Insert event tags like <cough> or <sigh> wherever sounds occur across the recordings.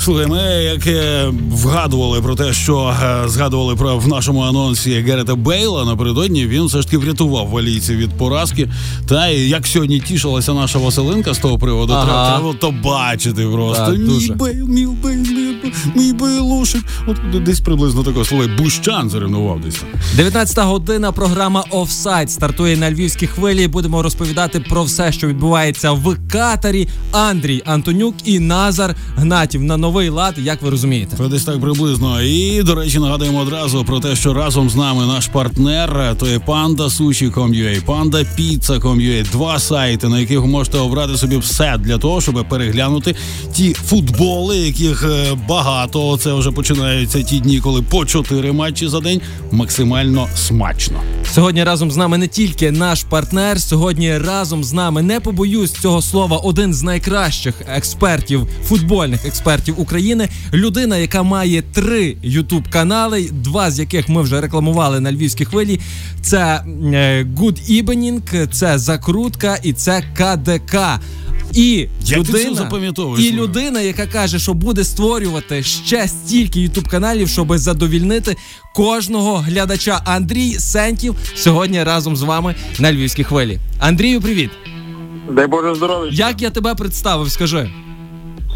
Слухай, ми як е, вгадували про те, що е, згадували про в нашому анонсі Герета Бейла напередодні, він все ж таки врятував валійців від поразки. Та як сьогодні тішилася наша Василинка з того приводу, Ага. треба, треба то бачити просто. Так, мій дуже. Бейл, мій Бейл, мій Бейл, мій Бейлушик. От десь приблизно такого слухай, Бущан заревнував десь. там. 19 година. Програма Офсайд стартує на львівській хвилі. Будемо розповідати про все, що відбувається в Катарі. Андрій Антонюк і Назар Гнатів на новий лад, як ви розумієте. Це десь так приблизно. І до речі, нагадуємо одразу про те, що разом з нами наш партнер то є Panda Sushi.com.ua, Panda Pizza.com.ua. Два сайти, на яких ви можете обрати собі все для того, щоб переглянути ті футболи, яких е, багато. Це вже починаються ті дні, коли по чотири матчі за день максимально смачно. Сьогодні разом з нами не тільки наш партнер, сьогодні разом з нами не побоюсь цього слова. Один з найкращих експертів, футбольних експертів України. Людина, яка має три ютуб канали, два з яких ми вже рекламували на львівській хвилі. Це е, Good Evening, це закрутка і це КДК. І Як людина, запам'ятовуєш, і людина, яка каже, що буде створювати ще стільки ютуб каналів, щоб задовільнити кожного глядача. Андрій Сентів сьогодні разом з вами на львівській хвилі. Андрію, привіт! Дай Боже здоров'я. Як я тебе представив? Скажи.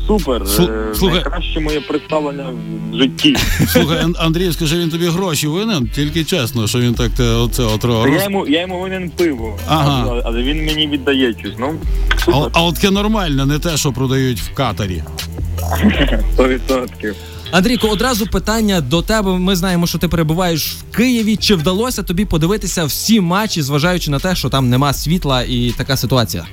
Супер. Е, слухай. Найкраще моє представлення в житті. <laughs> Слухай, Ан- Андрій, скажи, він тобі гроші винен? Тільки чесно, що він так те, оце от Я йому, я йому винен пиво, Ага. але, він мені віддає щось. Ну, А, а от таке нормальне, не те, що продають в Катарі. <laughs> 100%. Андрійко, одразу питання до тебе. Ми знаємо, що ти перебуваєш в Києві. Чи вдалося тобі подивитися всі матчі, зважаючи на те, що там нема світла і така ситуація?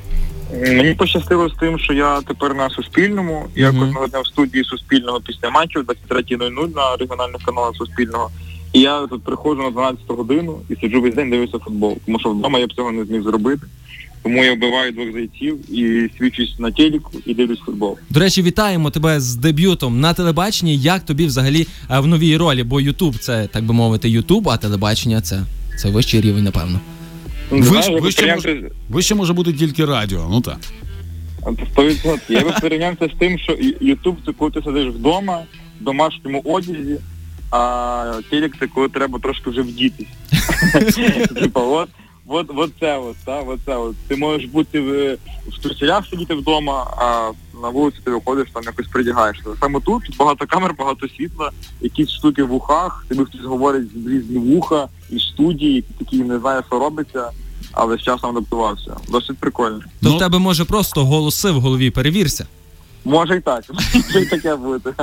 Мені пощастило з тим, що я тепер на Суспільному. Я Мгм. кожного дня в студії Суспільного після матчу 23.00 на регіональних каналах Суспільного. І я тут приходжу на 12 годину і сиджу весь день дивлюся футбол. Тому що вдома я б цього не зміг зробити. Тому я вбиваю двох зайців і свідчусь на телеку і дивлюсь футбол. До речі, вітаємо тебе з дебютом на телебаченні. Як тобі взагалі е, в новій ролі? Бо Ютуб це так би мовити, Ютуб, а телебачення це, це вищий рівень, напевно. Ну, Ви знаєш, ж- ви ще порівнявся може- Вище може бути тільки радіо, ну так. Сто відсотків. Я би порівнявся з тим, що Ютуб це коли ти сидиш вдома, в домашньому одязі, а телек це коли треба трошки вже вдітись. <laughs> Типа, от, от, от це от, та, от це от. Ти можеш бути в, в труселях сидіти вдома, а на вулиці ти виходиш, там якось придягаєшся. Саме тут багато камер, багато світла, якісь штуки в ухах, тобі хтось говорить з різні вуха і студії, такі не знає, що робиться, але з часом адаптувався. Досить прикольно. То Ну- в тебе може просто голоси в голові перевірся. Може і так. Може і таке бути.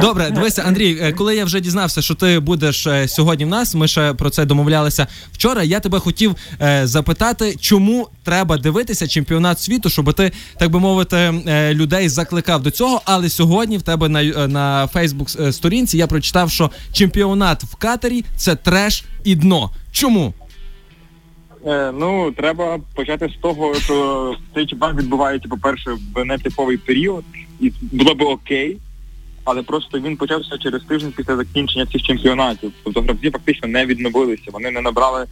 Добре, дивися, Андрій, е, коли я вже дізнався, що ти будеш е, сьогодні в нас, ми ще про це домовлялися вчора. Я тебе хотів е, запитати, чому треба дивитися чемпіонат світу, щоб ти, так би мовити, людей закликав до цього. Але сьогодні в тебе на, на Фейсбук сторінці я прочитав, що чемпіонат в Катарі це треш і дно. Чому? Е, ну, треба почати з того, що цей чемпіонат відбувається, по-перше, в нетиповий період, і було би окей, але просто він почався через тиждень після закінчення цих чемпіонатів. Тобто гравці фактично не відновилися, вони не набрали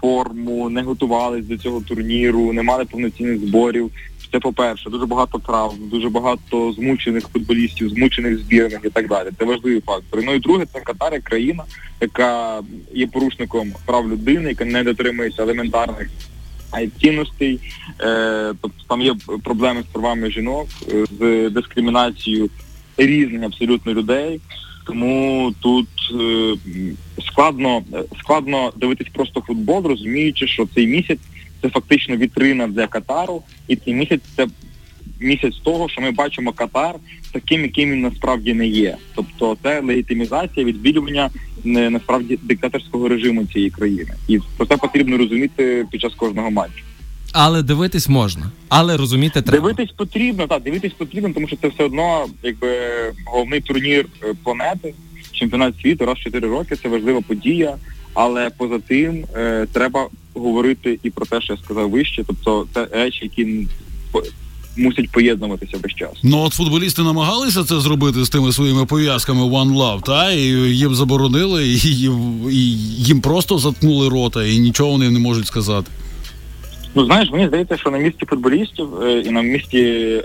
форму, не готувалися до цього турніру, не мали повноцінних зборів. Це по-перше, дуже багато травм, дуже багато змучених футболістів, змучених збірних і так далі. Це важливі фактори. Ну і друге, це Катар, як країна, яка є порушником прав людини, яка не дотримується елементарних цінностей. Е, тобто там є проблеми з правами жінок, е, з дискримінацією різних абсолютно людей. Тому тут е, складно, складно дивитись просто футбол, розуміючи, що цей місяць це фактично вітрина для Катару, і цей місяць це місяць того, що ми бачимо Катар таким, яким він насправді не є. Тобто це легітимізація, відбілювання не, насправді диктаторського режиму цієї країни. І про це потрібно розуміти під час кожного матчу. Але дивитись можна, але розуміти треба. Дивитись потрібно, так, дивитись потрібно, тому що це все одно якби головний турнір е, планети, чемпіонат світу раз в 4 роки, це важлива подія. Але поза тим е, треба говорити і про те, що я сказав вище. Тобто це речі, які мусять поєднуватися весь час. Ну от футболісти намагалися це зробити з тими своїми пов'язками One Love, та і їм заборонили, і їм, і їм просто заткнули рота, і нічого вони не можуть сказати. Ну знаєш, мені здається, що на місці футболістів е, і на місці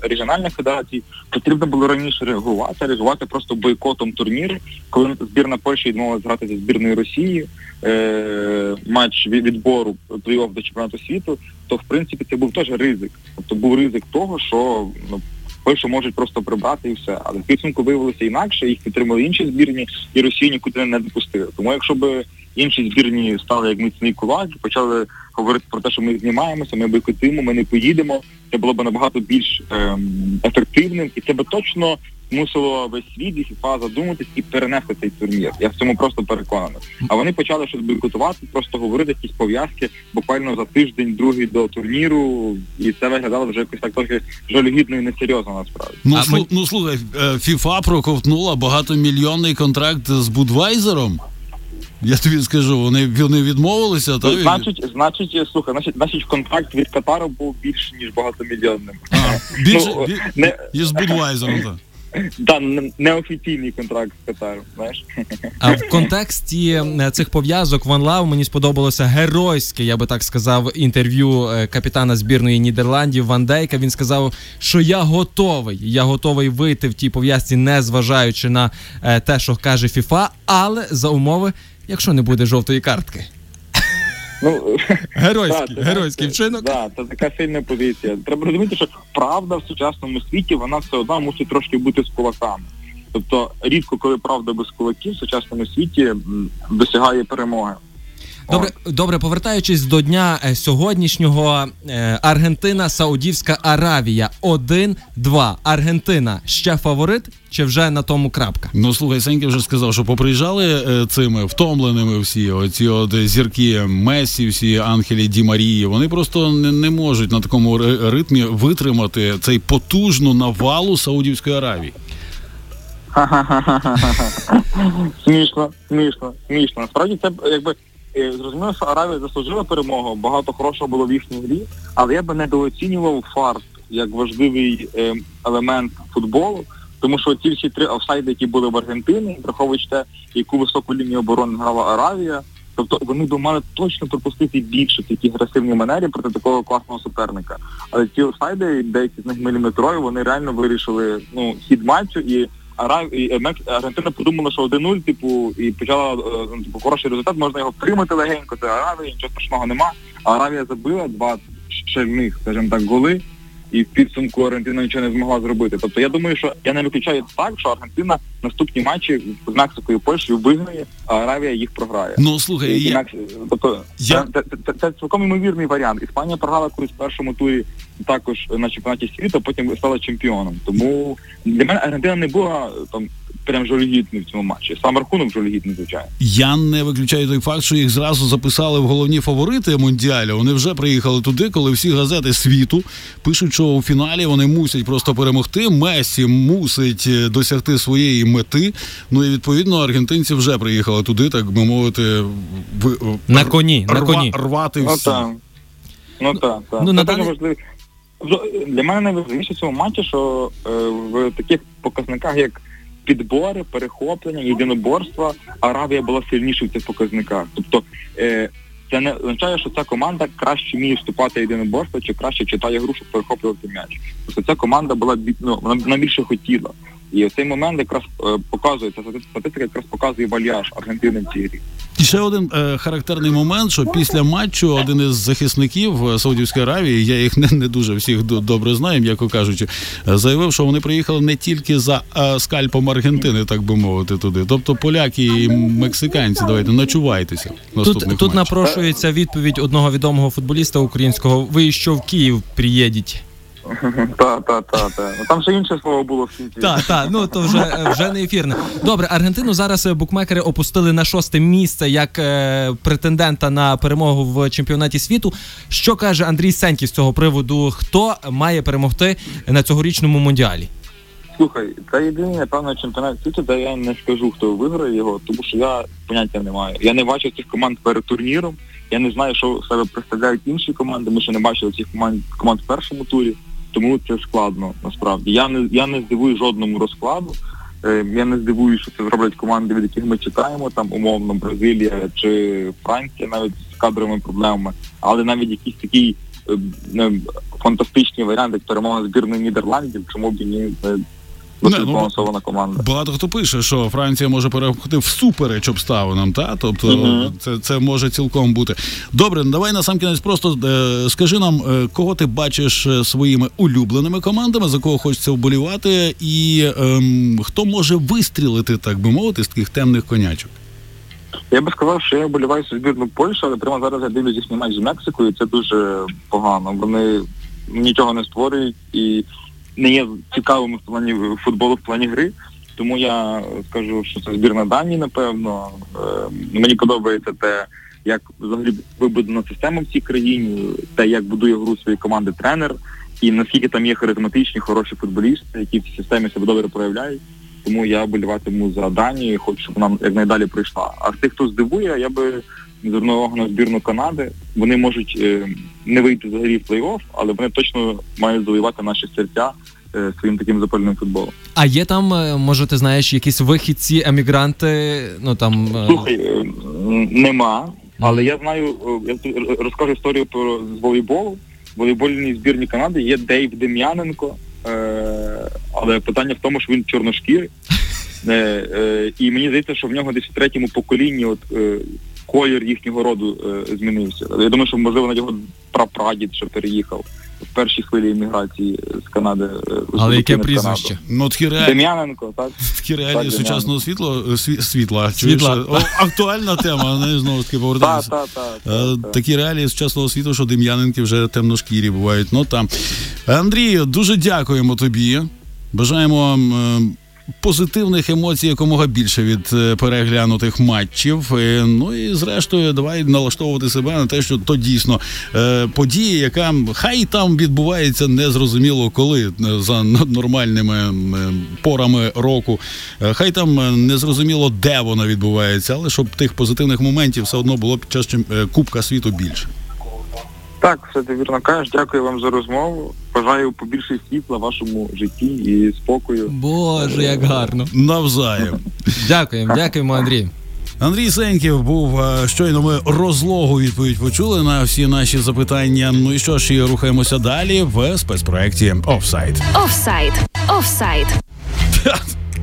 регіональних федерацій потрібно було раніше реагувати, реагувати просто бойкотом турніру, коли збірна Польщі відмовилась грати зі збірною Росії е, матч відбору плей-офф до чемпіонату світу, то в принципі це був теж ризик. Тобто був ризик того, що ну. Польщу можуть просто прибрати і все. Але в підсумку виявилося інакше, їх підтримали інші збірні, і Росію нікуди не допустили. Тому якщо б інші збірні стали як міцний кулак і почали говорити про те, що ми знімаємося, ми бойкотуємо, ми не поїдемо, це було б набагато більш ем, ефективним, і це би точно змусило весь світ і ФІФА задуматись і перенести цей турнір. Я в цьому просто переконаний. А вони почали щось бойкотувати, просто говорити якісь пов'язки буквально за тиждень, другий до турніру, і це виглядало вже якось так трохи жалюгідно і несерйозно насправді. Ну, А слу- ми- ну слухай, е, ФІФА проковтнула багатомільйонний контракт з Будвайзером. Я тобі скажу, вони, вони відмовилися, та Значить, значить, слухай, значить, значить, контракт від Катару був більше ніж багатомільйонним. а, більше Ну, не- і з Будвайзером. Так. Да, не- неофіційний контракт з Катаром, знаєш. А в контексті е, цих пов'язок Ван Лав мені сподобалося геройське, я би так сказав, інтерв'ю е, капітана збірної Нідерландів Ван Дейка. Він сказав, що я готовий. Я готовий вийти в тій пов'язці, не зважаючи на е, те, що каже ФІФА, але за умови, якщо не буде жовтої картки. Ну, Геройський, це- геройський це- вчинок. Да, це така сильна позиція. Треба розуміти, що правда в сучасному світі вона все одно мусить трошки бути з кулаками. Тобто рідко, коли правда без кулаків в сучасному світі досягає перемоги. Добре, добре, повертаючись до дня е, сьогоднішнього, е, Аргентина, Саудівська Аравія 1-2. Аргентина ще фаворит чи вже на тому крапка? Ну слухай, Сеньки вже сказав, що поприїжджали е, цими втомленими всі, оці от зірки Месі, всі Ангелі Ді Марії. Вони просто не, не можуть на такому ритмі витримати цей потужну навалу Саудівської Аравії. Смішно, смішно, смішно. Насправді це якби е, зрозуміло, що Аравія заслужила перемогу, багато хорошого було в їхній грі, але я би недооцінював фарт як важливий е, елемент футболу, тому що ці всі три офсайди, які були в Аргентині, враховуючи те, яку високу лінію оборони грала Аравія, тобто вони б мали точно пропустити більше в такій агресивній манері проти такого класного суперника. Але ці офсайди, деякі з них міліметрові, вони реально вирішили ну, хід матчу і Е, Мекс... Аргентина подумала, що 1-0, типу, і почала е, ну, типу, хороший результат, можна його втримати легенько, це Аравія, нічого страшного нема. Аравія забила два шальних, скажімо так, голи, і в підсумку Аргентина нічого не змогла зробити. Тобто я думаю, що я не виключаю так, що Аргентина наступні матчі з Мексикою і Польщею виграє, а Аравія їх програє. Ну слухай, І я. Тобто Я- це, це, це, це цілком імовірний варіант. Іспанія програла колись в першому турі також на чемпіонаті світу, потім стала чемпіоном. Тому для мене Аргентина не була там прям жалюгідною в цьому матчі. Сам рахунок жалюгідний, звичайно. я не виключаю той факт, що їх зразу записали в головні фаворити Мундіалю. Вони вже приїхали туди, коли всі газети світу пишуть, що у фіналі вони мусять просто перемогти. Месі мусить е, досягти своєї мети. Ну і відповідно аргентинці вже приїхали туди, так би мовити, в, На коні, на коні. рвати Ну так. Ну так, так. Ну, на даний- важливо. Для мене найважливіше в цьому матчі, що е, в таких показниках, як підбори, перехоплення, єдиноборства, Аравія була сильніша в цих показниках. Тобто е, це не означає, що ця команда краще вміє вступати в єдиноборство чи краще читає гру, щоб перехоплювати м'яч. Тобто ця команда була ну, вона більше хотіла. І в цей момент якраз е, показує, ця статистика якраз показує вальяж Аргентини в цій грі. І ще один е, характерний момент, що після матчу один із захисників е, Саудівської Аравії, я їх не, не дуже всіх до- добре знаю, м'яко кажучи, е, заявив, що вони приїхали не тільки за е, скальпом Аргентини, так би мовити, туди. Тобто поляки і мексиканці, давайте ночувайтеся. Тут, тут напрошується відповідь одного відомого футболіста українського. Ви що в Київ приїдіть? Та, та, та, та. Там ще інше слово було в кінці. Так, так, ну то вже, е, вже не ефірне. Добре, Аргентину зараз е, букмекери опустили на шосте місце як е, претендента на перемогу в чемпіонаті світу. Що каже Андрій Сеньків з цього приводу? Хто має перемогти на цьогорічному мундіалі? Слухай, це єдиний, напевно, чемпіонат світу, де я не скажу, хто виграє його, тому що я поняття не маю. Я не бачив цих команд перед турніром, Я не знаю, що себе представляють інші команди. Ми ще не бачили цих команд команд в першому турі, тому це складно насправді. Я не я не здивую жодному розкладу. Е, Я не здивую, що це зроблять команди, від яких ми чекаємо, там умовно Бразилія чи Франція, навіть з кадровими проблемами, але навіть якісь такий фантастичний варіант, як перемога збірної Нідерландів, чому б ні, Не, ну, команда. Багато хто пише, що Франція може переходити всупереч обставинам, та тобто Мгм. це, це може цілком бути. Добре, ну, давай на сам кінець просто е, скажи нам, е, кого ти бачиш е, своїми улюбленими командами, за кого хочеться вболівати, і ем, хто може вистрілити, так би мовити, з таких темних конячок. Я би сказав, що я вболіваю за збірну Польщі, але прямо зараз я дивлюсь їхній матч з Мексикою, і це дуже погано. Вони нічого не створюють і не є цікавими в плані футболу, в плані гри. Тому я скажу, що це збірна Данії, напевно. Е, Мені подобається те, як взагалі вибудена система в цій країні, те, як будує гру своєї команди тренер, і наскільки там є харизматичні, хороші футболісти, які в цій системі себе добре проявляють. Тому я боліватиму за Данію, і хочу, щоб вона якнайдалі прийшла. А з тих, хто здивує, я би звернув увагу на збірну Канади. Вони можуть е, не вийти взагалі в плей-офф, але вони точно мають завоювати наші серця е, своїм таким запальним футболом. А є там, е, може, ти знаєш, якісь вихідці, емігранти, ну там. е, Слухай, е, нема, але я знаю, е, я розкажу історію про з волейболу. В волейбольній збірні Канади є Дейв Дем'яненко, але питання в тому, що він чорношкірий. Е, е, і мені здається, що в нього десь в третьому поколінні от, е, колір їхнього роду е, змінився. Я думаю, що можливо на його прапрадід ще переїхав в першій хвилі еміграції з Канади. Але яке прізвище? Ну, такі реалії, Дем'яненко, так? такі реалії Так, сучасного світла. Світла. Чуєш? О, актуальна тема, не знову ж таки Так, повертаємося. так, так. Е, Такі реалії сучасного світу, що дем'яненки вже темношкірі бувають. Ну там. Андрію, дуже дякуємо тобі. Бажаємо м, е, позитивних емоцій якомога більше від е, переглянутих матчів. Е, Ну і зрештою, давай налаштовувати себе на те, що то дійсно подія, яка хай там відбувається незрозуміло коли за нормальними порами року. Хай там незрозуміло, де вона відбувається, але щоб тих позитивних моментів все одно було під час Кубка світу більше. Так, все ти вірно кажеш. Дякую вам за розмову. Бажаю побільше світла в вашому житті і спокою. Боже, як гарно. Навзаєм. Дякуємо, дякуємо, Андрій. Андрій Сеньків був е, щойно. Ми розлогу відповідь почули на всі наші запитання. Ну і що ж, і рухаємося далі в спецпроекті Офсайд. Офсайд. Офсайд.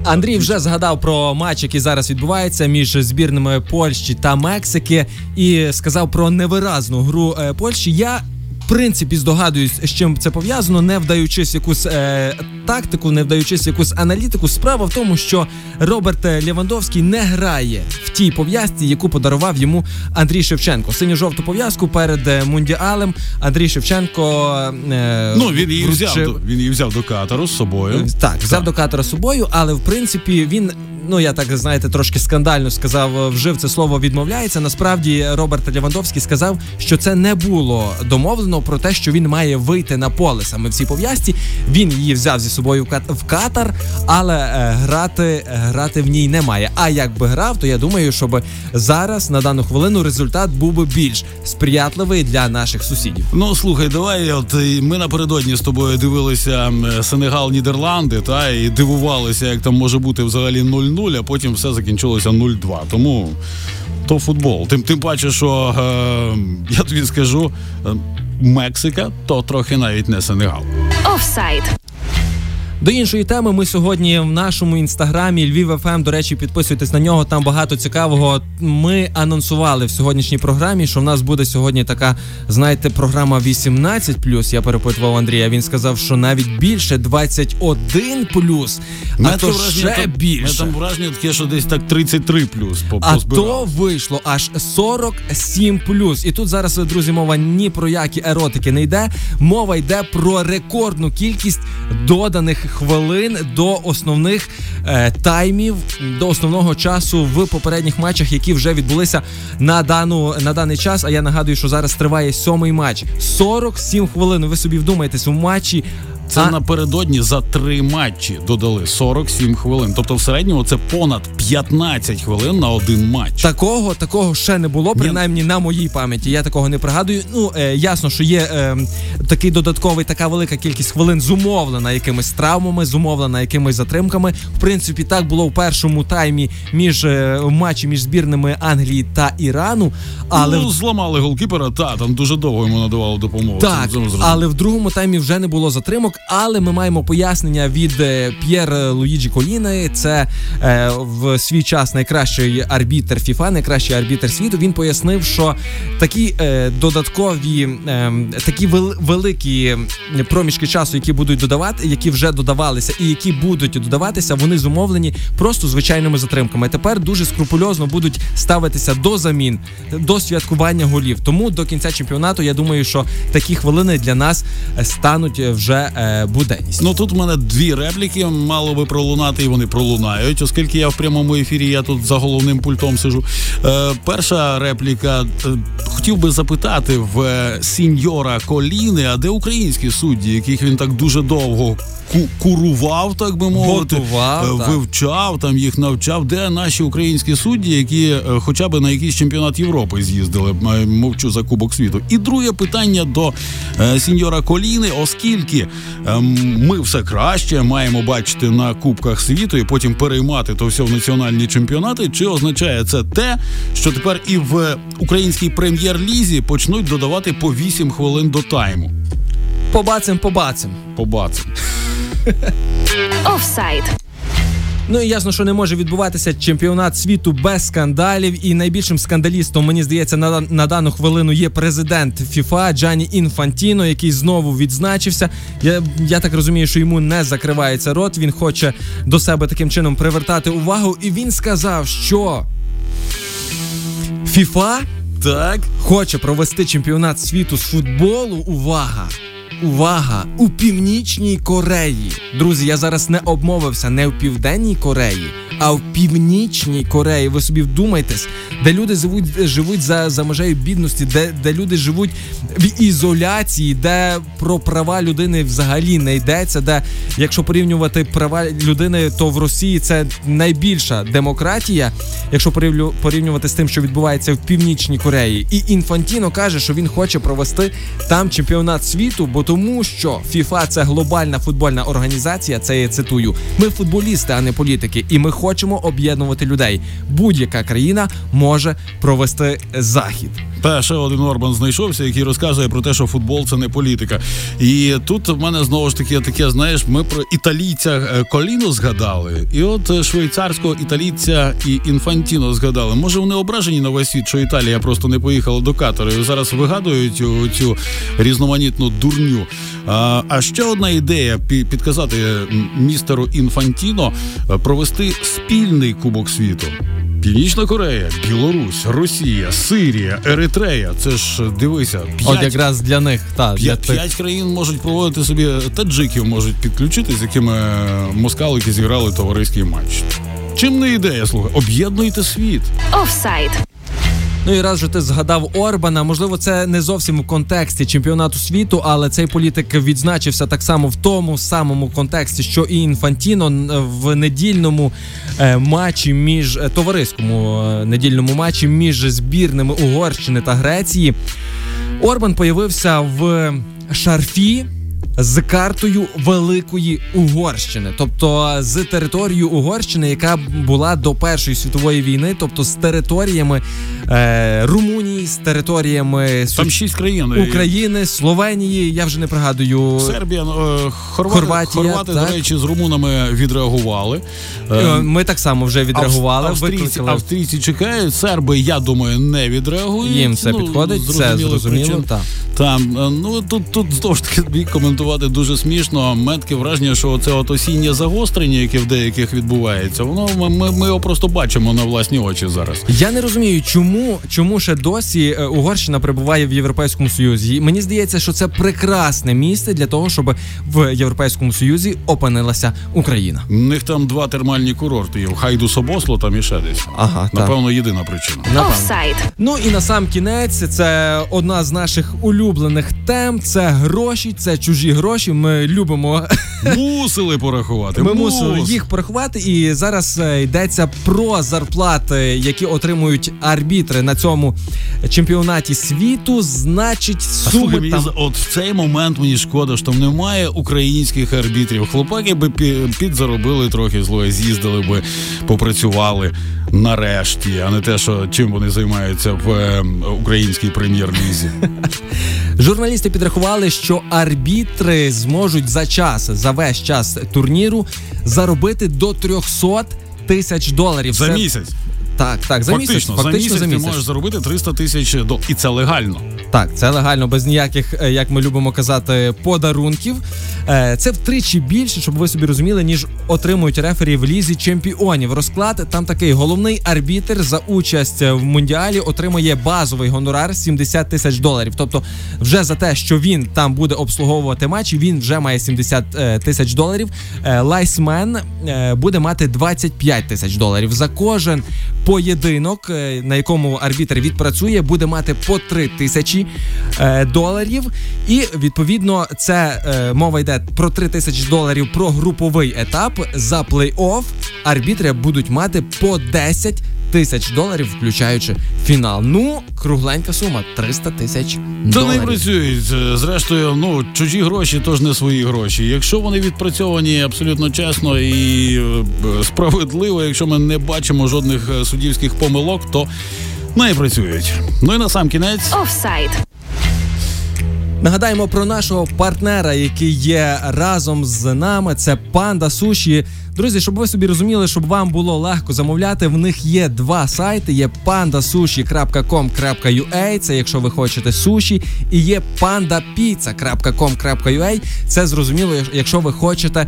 Андрій вже згадав про матч, який зараз відбувається між збірними Польщі та Мексики, і сказав про невиразну гру е, Польщі. Я. Принципі, здогадуюсь, з чим це пов'язано, не вдаючись в якусь е, тактику, не вдаючись в якусь аналітику. Справа в тому, що Роберт Лєвандовський не грає в тій пов'язці, яку подарував йому Андрій Шевченко. Синьо-жовту пов'язку перед е, мундіалем Андрій Шевченко. Е, Ну він її взяв вручив- до він її взяв до катеру з собою. так, взяв до катера з собою, але в принципі він. Ну я так знаєте, трошки скандально сказав, вжив це слово відмовляється. Насправді Роберт Лівандовський сказав, що це не було домовлено про те, що він має вийти на поле саме в цій пов'язці. Він її взяв зі собою в кат- в катар, але е, грати, грати в ній немає. А якби грав, то я думаю, щоб зараз на дану хвилину результат був би більш сприятливий для наших сусідів. Ну слухай, давай. От ми напередодні з тобою дивилися Сенегал, Нідерланди, та і дивувалися, як там може бути взагалі 0-0, а потім все закінчилося 0-2. Тому то футбол. Тим тим паче, що е, я тобі скажу, е, Мексика то трохи навіть не Сенегал. Офсайд. До іншої теми ми сьогодні в нашому інстаграмі Львів ФМ, До речі, підписуйтесь на нього. Там багато цікавого. Ми анонсували в сьогоднішній програмі, що в нас буде сьогодні така, знаєте, програма 18+. Я перепитував Андрія. Він сказав, що навіть більше 21+. А то ще там- більше. Там враження таке, що десь так 33 плюс по А то вийшло аж 47 І тут зараз, друзі, мова ні про які еротики не йде. Мова йде про рекордну кількість доданих хвилин до основних е, таймів, до основного часу в попередніх матчах, які вже відбулися на дану на даний час. А я нагадую, що зараз триває сьомий матч. 47 хвилин. Ви собі вдумаєтесь у матчі Це А- напередодні за три матчі додали 47 хвилин. Тобто, в середньому це понад 15 хвилин на один матч. Такого такого ще не було, принаймні на моїй пам'яті. Я такого не пригадую. Ну е, ясно, що є е, такий додатковий, така велика кількість хвилин зумовлена якимись травмами, зумовлена якимись затримками. В принципі, так було в першому таймі між е, матчі між збірними Англії та Ірану. Але ну, зламали голкіпера, та там дуже довго йому надавали допомогу. Так, Це але в другому таймі вже не було затримок. Але ми маємо пояснення від е, П'єр Луїджі Коліни. Це е, в свій час найкращий арбітер ФІФА, найкращий арбітер світу. Він пояснив, що такі е, додаткові, е, такі вел- великі проміжки часу, які будуть додавати, які вже додавалися, і які будуть додаватися, вони зумовлені просто звичайними затримками. Тепер дуже скрупульозно будуть ставитися до замін, до святкування голів. Тому до кінця чемпіонату я думаю, що такі хвилини для нас е, стануть вже буденністю. Ну тут в мене дві репліки мало би пролунати, і вони пролунають, оскільки я в прямому ефірі, я тут за головним пультом сижу. Е, перша репліка. е, хотів би запитати в е, сіньора Коліни, а де українські судді, яких він так дуже довго ку- курував, так би мовити, Готував, е, так. вивчав, там їх навчав. Де наші українські судді, які е, хоча б на якийсь чемпіонат Європи з'їздили? М- Мовчу за Кубок світу. І друге питання до е, сіньора Колліни, оскільки ми все краще маємо бачити на Кубках світу і потім переймати то все в національні чемпіонати. Чи означає це те, що тепер і в українській прем'єр-лізі почнуть додавати по 8 хвилин до тайму? Побацем, побацем. Побачимо. Офсайд. Ну і ясно, що не може відбуватися чемпіонат світу без скандалів. І найбільшим скандалістом, мені здається, на, на дану хвилину є президент ФІФА Джані Інфантіно, який знову відзначився. Я, я так розумію, що йому не закривається рот. Він хоче до себе таким чином привертати увагу. І він сказав, що ФІФА Так. хоче провести чемпіонат світу з футболу. Увага! Увага! У Північній Кореї. Друзі, я зараз не обмовився не в Південній Кореї, а в Північній Кореї. Ви собі вдумайтесь, де люди живуть, живуть за, за межею бідності, де, де люди живуть в ізоляції, де про права людини взагалі не йдеться. Де, якщо порівнювати права людини, то в Росії це найбільша демократія, якщо порівню- порівнювати з тим, що відбувається в Північній Кореї. І Інфантіно каже, що він хоче провести там чемпіонат світу, бо тому що ФІФА це глобальна футбольна організація. Це я цитую. Ми футболісти, а не політики, і ми хочемо об'єднувати людей. Будь-яка країна може провести захід. Та ще один Орбан знайшовся, який розказує про те, що футбол це не політика. І тут в мене знову ж таки таке, знаєш, ми про італійця е, Колліну згадали, і от е, швейцарського італійця Інфантіно згадали. Може, вони ображені на весь світ, що Італія просто не поїхала до Катару. Зараз вигадують цю, різноманітну дурню. А, а ще одна ідея підказати містеру Інфантіно е, провести спільний кубок світу. Північна Корея, Білорусь, Росія, Сирія, Еритрея. Це ж дивися, От якраз для них та для п'ять, тих. п'ять країн можуть проводити собі таджиків, можуть підключити, з якими москалики зіграли товариський матч. Чим не ідея, слухай, об'єднуйте світ. Офсайд. Ну і раз же ти згадав Орбана. Можливо, це не зовсім в контексті чемпіонату світу, але цей політик відзначився так само в тому самому контексті, що і Інфантіно в недільному е, матчі між е, товариському е, недільному матчі між збірними Угорщини та Греції. Орбан появився в шарфі. З картою Великої Угорщини, тобто з територією Угорщини, яка була до Першої світової війни, тобто з територіями е, Румунії, з територіями Там шість країн. України, Словенії. Я вже не пригадую. Сербія, е, Хорвати, Хорватія, Хорвати, так. до речі, з румунами відреагували. Е, Е, Ми так само вже відреагували. Австрійці, викликали. австрійці чекають, серби, я думаю, не відреагують. Їм все Ну, підходить, це зрозуміло. Так. Там е, ну тут тут знову ж таки тобі коментувати дуже смішно. Метке враження, що це от осіннє загострення, яке в деяких відбувається, воно ми, ми, ми його просто бачимо на власні очі зараз. Я не розумію, чому, чому ще досі е, Угорщина перебуває в Європейському Союзі. Мені здається, що це прекрасне місце для того, щоб в Європейському Союзі опинилася Україна. У них там два термальні курорти є в Хайду Собосло, там і ще десь. Ага, Напевно, єдина причина. Офсайд. Ну і на сам кінець це одна з наших улюблених тем. Це гроші, це чужі. Чужі гроші. Ми любимо Мусили порахувати. Ми мус. мусили їх порахувати, і зараз е, йдеться про зарплати, які отримують арбітри на цьому чемпіонаті світу. Значить, слухай, суми мені там от в цей момент мені шкода, що немає українських арбітрів. Хлопаки би пі- підзаробили трохи зло, з'їздили би, попрацювали нарешті, а не те, що чим вони займаються в е, українській прем'єр-лізі. <laughs> журналісти підрахували, що арбітри зможуть за час, за весь час турніру заробити до 300 тисяч доларів За Це- місяць. Так, так, за фактично, місяць. Фактично за місяць ти можеш заробити 300 тисяч доларів. І це легально. Так, це легально, без ніяких, е, як ми любимо казати, подарунків. Е, Це втричі більше, щоб ви собі розуміли, ніж отримують рефері в лізі чемпіонів. Розклад там такий головний арбітр за участь в мундіалі отримує базовий гонорар 70 тисяч доларів. Тобто, вже за те, що він там буде обслуговувати матчі, він вже має 70 е, тисяч доларів. Лайнсмен буде мати 25 тисяч доларів за кожен поєдинок, е, на якому арбітр відпрацює, буде мати по 3 тисячі е, доларів. І відповідно це е, мова йде про 3 тисячі доларів про груповий етап. За плей-офф арбітри будуть мати по 10 тисяч доларів, включаючи фінал. Ну, кругленька сума 300 тисяч Та не працюють. Зрештою, ну чужі гроші то ж не свої гроші. Якщо вони відпрацьовані абсолютно чесно і е, справедливо, якщо ми не бачимо жодних е, суддівських помилок, то не працюють. Ну і на сам кінець. Офсайд. Нагадаємо про нашого партнера, який є разом з нами. Це панда суші. Друзі, щоб ви собі розуміли, щоб вам було легко замовляти. В них є два сайти: є pandasushi.com.ua, Це якщо ви хочете суші, і є pandapizza.com.ua, Це зрозуміло, якщо ви хочете.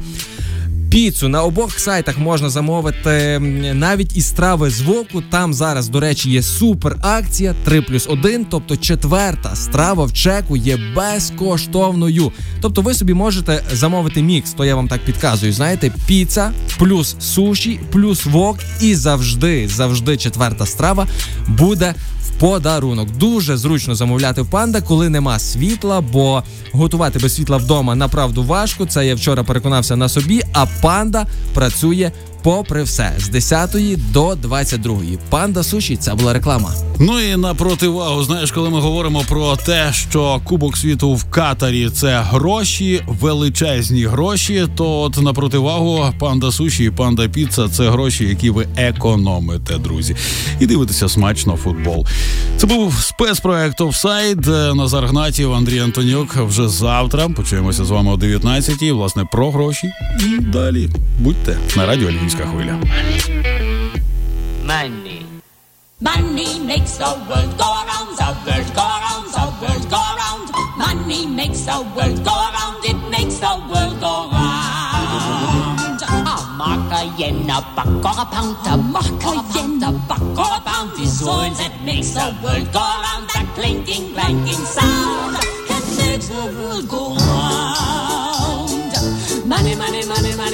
Піцу на обох сайтах можна замовити навіть і страви з воку. Там зараз, до речі, є супер акція 3 плюс 1, тобто четверта страва в чеку є безкоштовною. Тобто ви собі можете замовити мікс, то я вам так підказую. Знаєте, піца плюс суші, плюс вок, і завжди, завжди четверта страва буде подарунок. Дуже зручно замовляти в панда, коли нема світла, бо готувати без світла вдома направду важко. Це я вчора переконався на собі. А панда працює попри все з 10 до 22. Панда суші це була реклама. Ну і на противагу, знаєш, коли ми говоримо про те, що Кубок світу в Катарі це гроші, величезні гроші. То от на противагу панда суші і панда піца це гроші, які ви економите, друзі. І дивитеся смачно футбол. Це був спецпроект Офсайд. Назар Гнатів, Андрій Антонюк. Вже завтра почуємося з вами о 19-й. Власне, про гроші. І далі будьте на радіо Львівська хвиля. Money. Money makes the world go round, the world go round, the world go round. Money makes the world go round, it makes the world go round. A mark, a yen, a buck, or a pound, a mark, a yen, a buck, or a pound is all that makes the world go round. That clinking, clanking sound, it makes the world go round.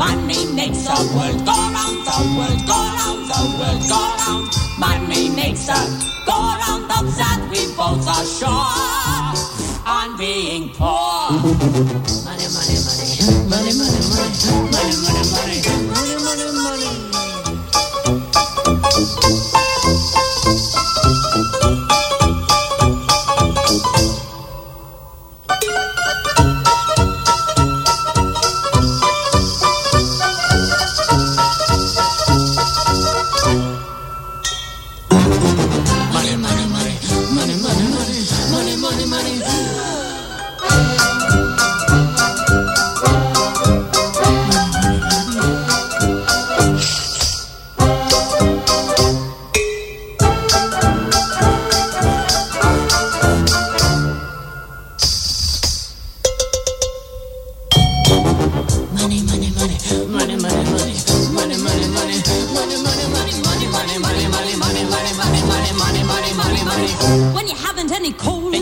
Money makes the world go round, the world go round, the world go round. Money makes the go round of that we both are sure on being poor. <laughs> Money, money, money, money, money, money, money, money,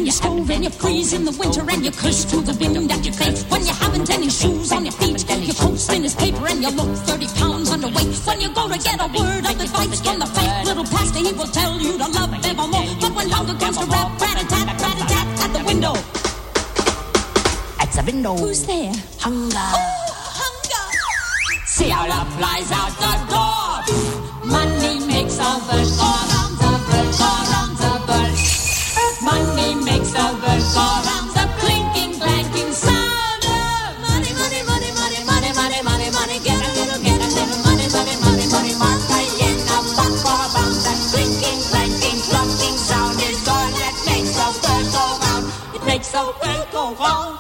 you stole and you freeze in the winter and you curse to the wind at your face. When you haven't any shoes on your feet, your coat spin is paper and you look 30 pounds underweight. When you go to get a word of advice from the fake little pastor, he will tell you to love evermore. But when hunger comes to rap, rat-a-tat, rat-a-tat at the window. At the window. Who's there? Hunger. Oh, hunger! See how love flies out the